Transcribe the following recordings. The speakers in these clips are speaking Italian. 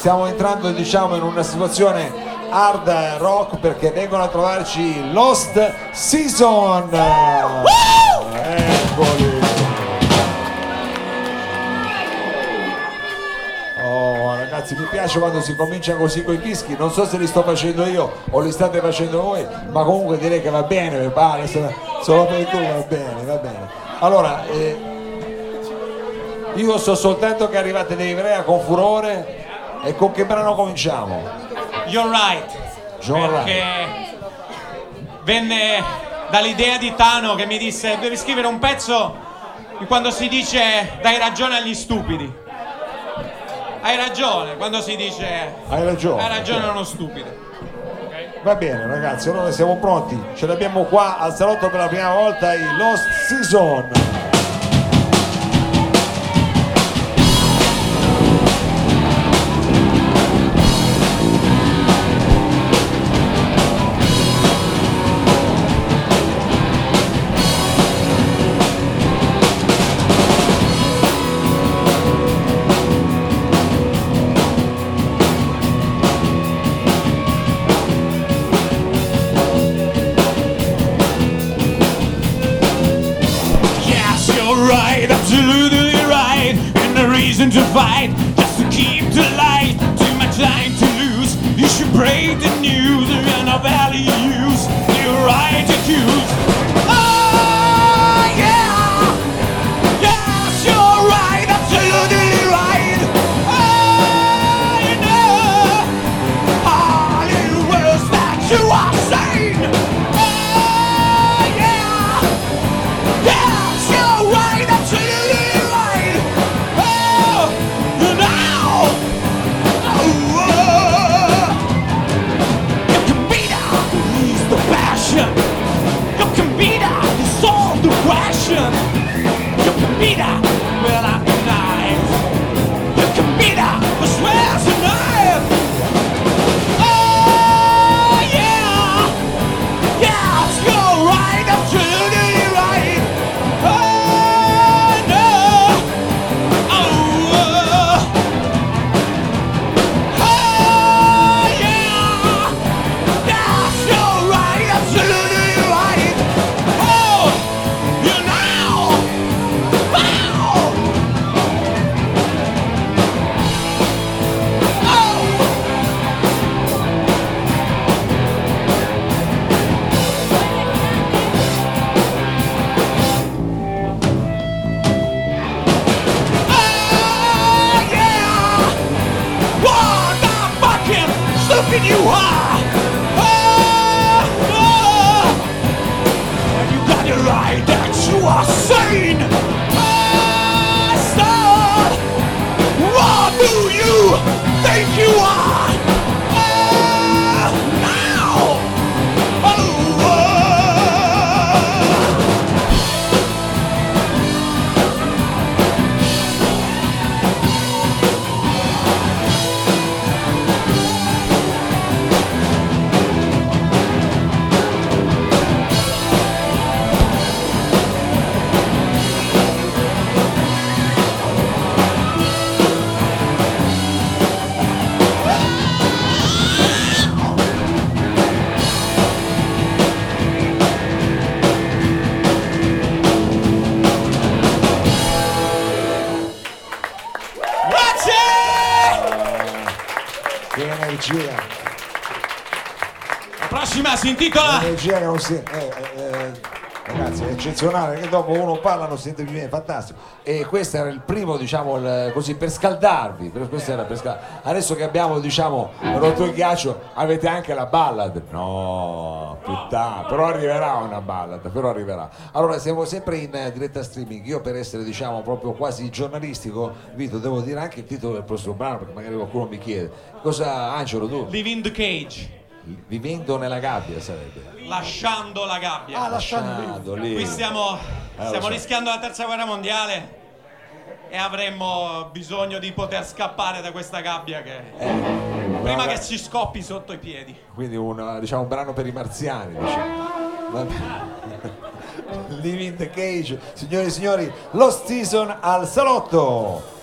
stiamo entrando diciamo in una situazione hard rock perché vengono a trovarci Lost Season. Eccoli. Oh, ragazzi, mi piace quando si comincia così con i fischi. Non so se li sto facendo io o li state facendo voi, ma comunque direi che va bene, pare. Solo per tu va bene, va bene. Allora, eh, io so soltanto che arrivate da Ivrea con furore e con che brano cominciamo? You're right. You're perché venne dall'idea di Tano che mi disse devi scrivere un pezzo quando si dice dai ragione agli stupidi. Hai ragione quando si dice Hai ragione. hai ragione a uno stupido. Va bene ragazzi, allora siamo pronti. Ce l'abbiamo qua al salotto per la prima volta i Lost Season. To fight, just to keep the light. Too much time to lose. You should break the news. Are no values. You're right to Energia, La prossima si intitola energia che non si. eh, eh, eh, ragazzi, è eccezionale che dopo uno parla non sente più niente, fantastico. E questo era il primo, diciamo, il- così per scaldarvi. per- scaldarvi. Adesso che abbiamo, diciamo, rotto il ghiaccio, avete anche la ballad. No, puttana, però arriverà una ballad, però arriverà. Allora, siamo sempre in diretta streaming. Io per essere, diciamo, proprio quasi giornalistico, Vito, devo dire anche il titolo del prossimo brano, perché magari qualcuno mi chiede. Cosa, Angelo, tu? Live in the Cage, Vivendo nella gabbia sarebbe. lasciando la gabbia. Ah, lasciando lì. Qui stiamo, lo stiamo so. rischiando la terza guerra mondiale e avremmo bisogno di poter scappare da questa gabbia che prima che ci scoppi sotto i piedi. Quindi un, diciamo, un brano per i marziani. Diciamo. Va bene. Live in the cage, signori e signori, Lost Season al salotto.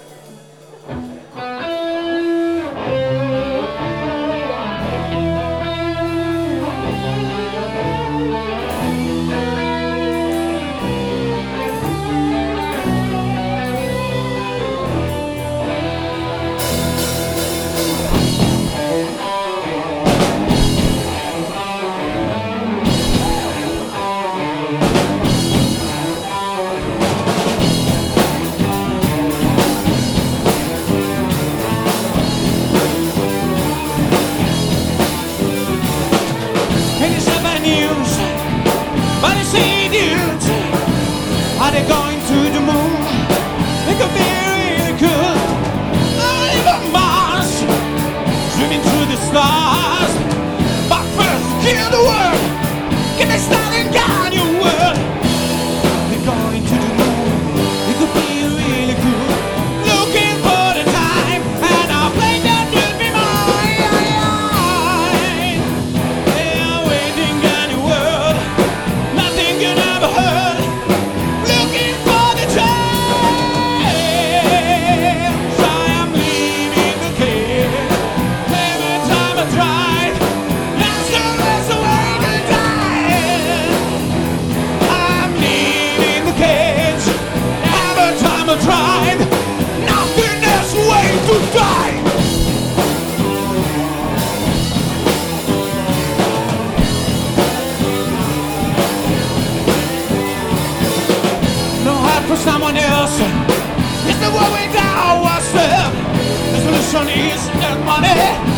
Passion is the money.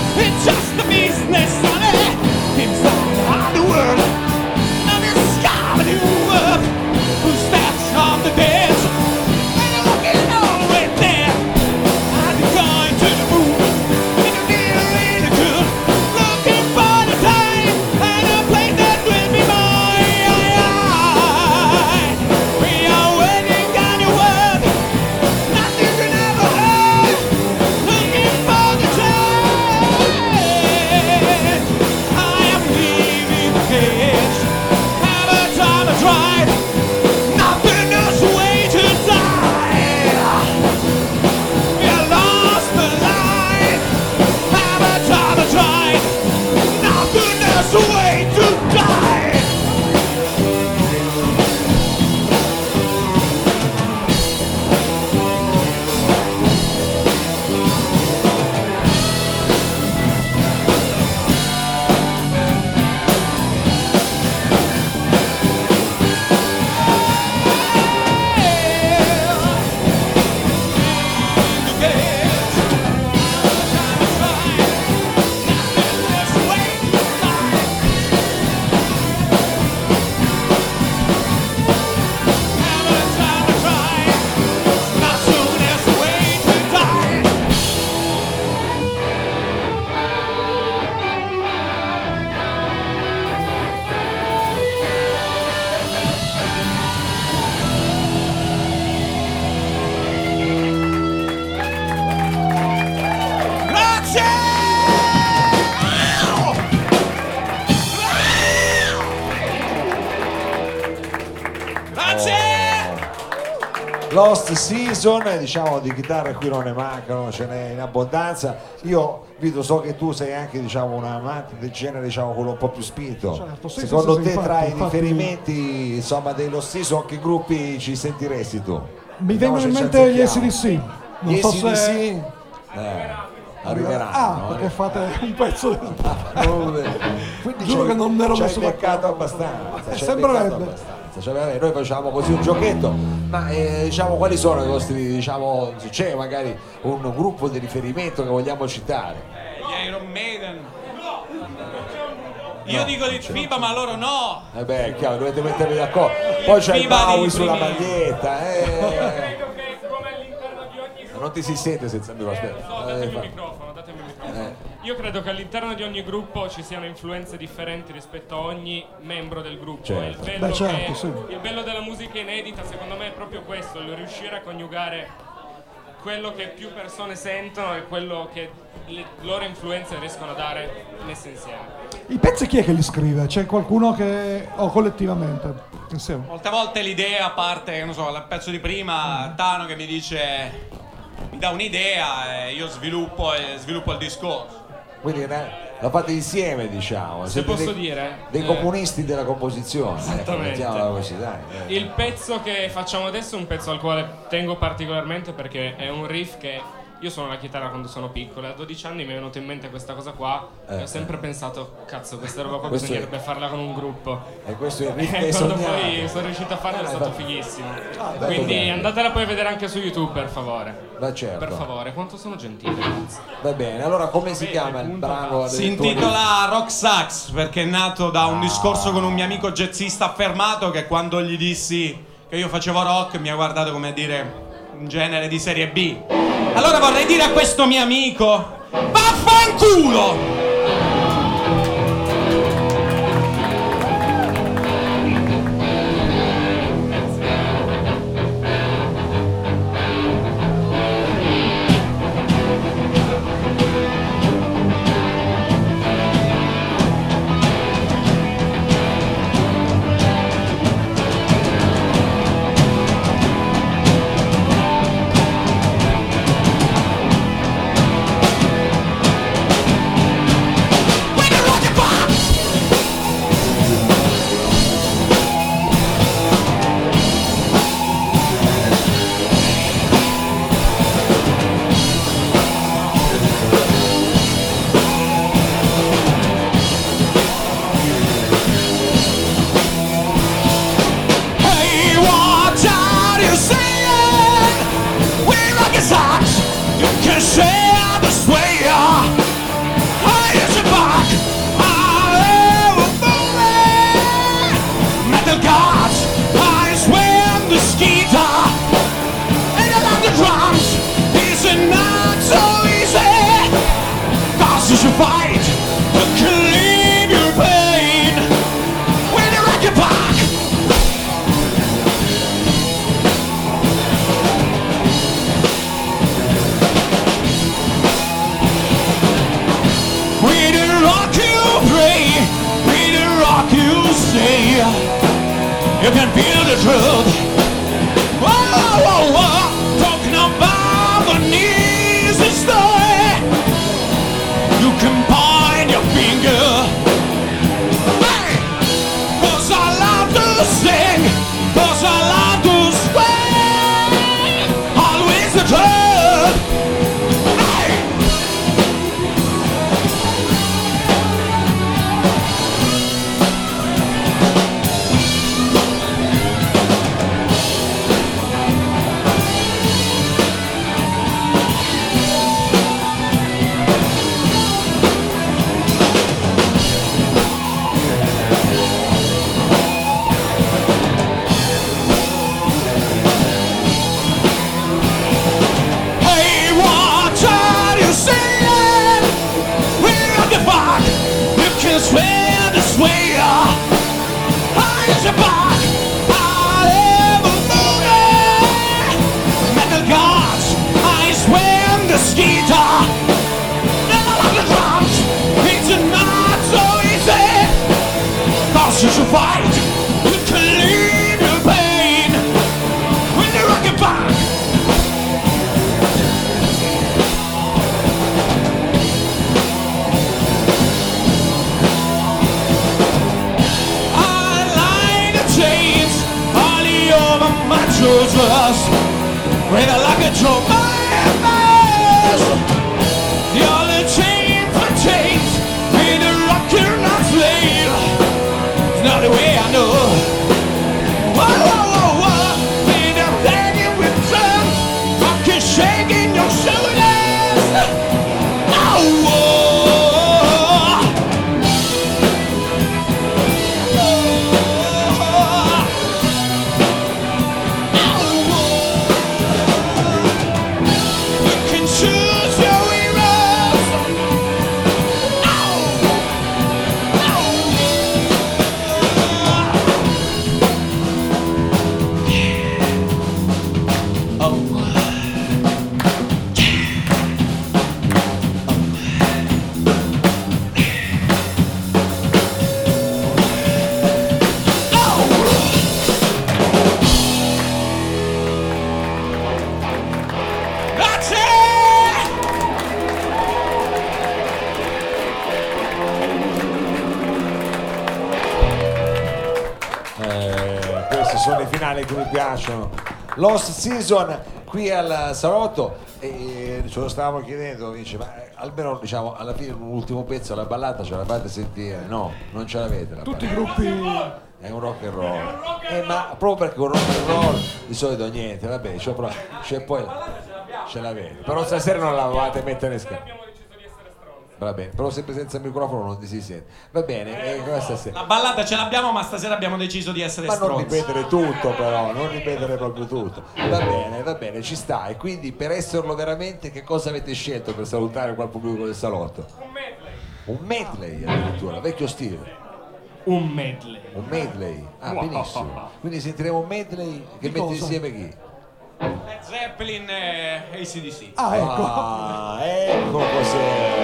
Lost Season, diciamo di chitarre qui non ne mancano, ce n'è in abbondanza. Io Vito so che tu sei anche diciamo, un amante del genere, diciamo quello un po' più spinto. Certo, sì, Secondo sì, sì, te infatti, tra i infatti- riferimenti insomma dei Lost Season che gruppi ci sentiresti tu? Mi Vediamo vengono in se mente gli. Non Gli so se... AC/DC? Eh, arriveranno. Ah, perché fate un pezzo di... Quindi Giuro che non mi ero messo d'accordo. abbastanza. Eh, sembrerebbe. beccato abbastanza. Cioè, vabbè, noi facciamo così un giochetto, ma eh, diciamo quali sono i vostri, diciamo, se c'è magari un gruppo di riferimento che vogliamo citare? Gli Iron Maiden. Io dico di FIBA, ma loro no. Eh beh, è chiaro, dovete mettervi d'accordo. Poi c'è il Bowie sulla maglietta, eh. Credo che come all'interno di ogni Non ti si sente senza il microfono, No, aspetta. datemi Eh, il microfono, datemi il microfono. Eh. Io credo che all'interno di ogni gruppo ci siano influenze differenti rispetto a ogni membro del gruppo. Certo. Il, bello Beh, certo, che- sì. il bello della musica inedita, secondo me, è proprio questo: il riuscire a coniugare quello che più persone sentono e quello che le loro influenze riescono a dare messe insieme. I pezzi chi è che li scrive? C'è qualcuno che... o collettivamente? Insieme. Molte volte l'idea parte, non so, dal pezzo di prima, Tano che mi dice, mi dà un'idea e io sviluppo, e sviluppo il discorso. Quindi eh, la fate insieme, diciamo. Se Siete posso dei, dire, Dei eh, comunisti della composizione. Ecco, Esattamente. mettiamola così, dai. eh. Il pezzo che facciamo adesso è un pezzo al quale tengo particolarmente perché è un riff che io suono la chitarra quando sono piccolo e a 12 anni mi è venuta in mente questa cosa qua. E Eh, ho sempre pensato cazzo questa roba qua Questo è- bisognerebbe farla con un gruppo. E questo è il e quando poi sono riuscito a farlo è Ah, stato fatto- fighissimo. Fatto quindi bene. andatela poi a vedere anche su YouTube per favore. Ma certo. per favore quanto sono gentili ragazzi. Va bene, allora come si Bene, chiama il brano? Si del tuo intitola Rock Sax perché è nato da un discorso con un mio amico jazzista affermato che quando gli dissi che io facevo rock mi ha guardato come a dire un genere di serie B. Allora vorrei dire a questo mio amico, vaffanculo! Jesus, with a luggage. You're chain for chains, a rock slave. It's not the way I know. With shaking your shoulders. Eh, questi sono i finali che mi piacciono. Lost Season qui al Salotto e ce lo stavamo chiedendo, dice, ma eh, almeno diciamo alla fine un ultimo pezzo, la ballata ce la fate sentire? No, non ce l'avete la Tutti i gruppi È un rock and roll. Eh, ma proprio perché un rock and roll di solito niente, vabbè, c'è, pro- c'è poi ce l'avete. Però stasera non la volevate mettere in scala. Va bene, però sempre senza microfono non si sente. Va bene, e questa sera. La ballata ce l'abbiamo, ma stasera abbiamo deciso di essere Ma non ripetere tutto però, non ripetere proprio tutto. Va bene, va bene, ci sta. E quindi per esserlo veramente che cosa avete scelto per salutare quel pubblico del salotto? Un medley. Un medley addirittura, vecchio stile. Un medley. Un medley. Ah, benissimo. Quindi sentiremo un medley che mette insieme chi? Led Zeppelin e ACDC. Ah, ecco. Ah, ecco cos'è.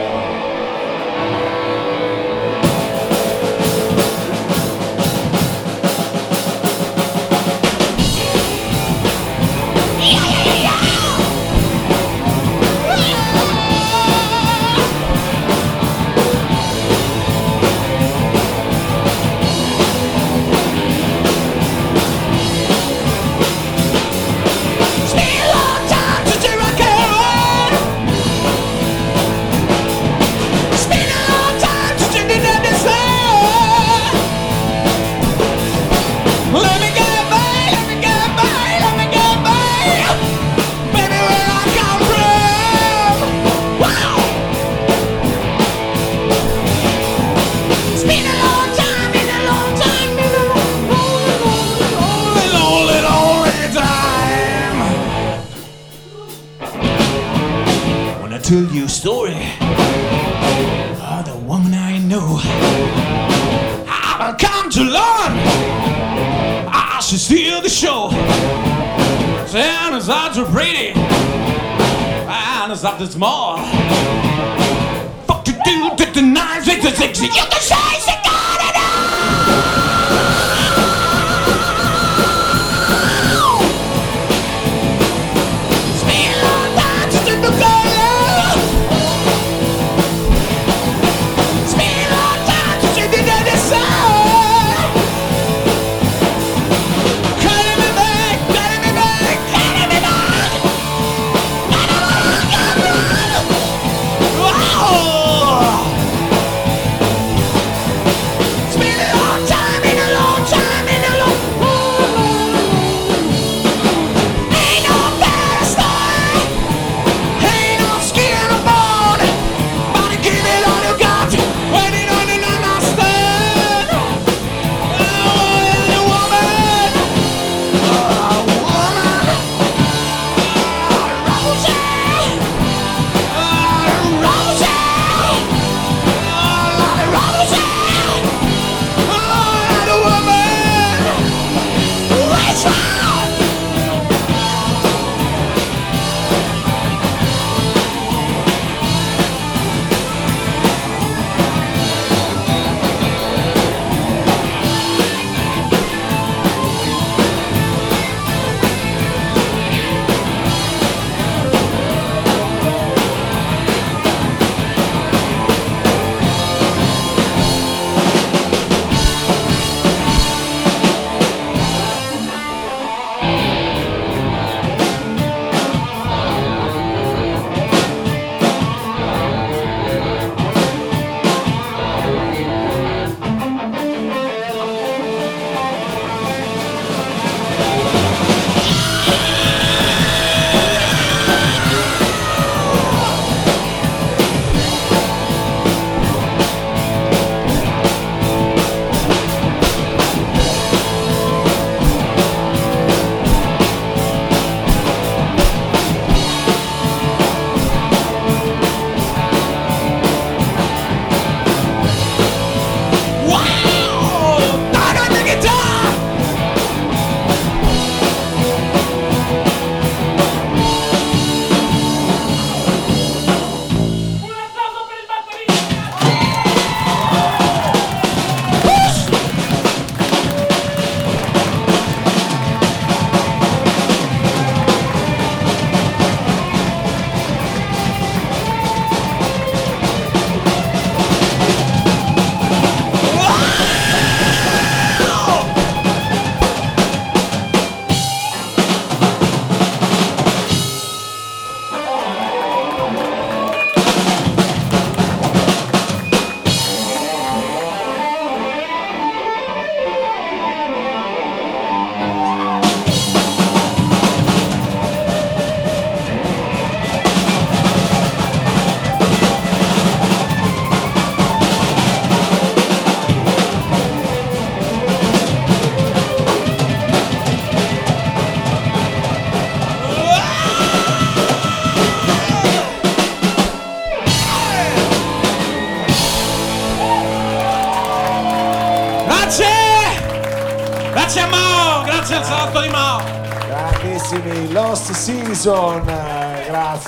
Lord, I should steal the show. Sam is are pretty, and it's Dr. Small. Fuck you, dude, the knives, it's a six, you can say, God, and all.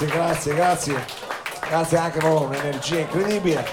grazie, grazie, grazie. Grazie anche per un'energia incredibile.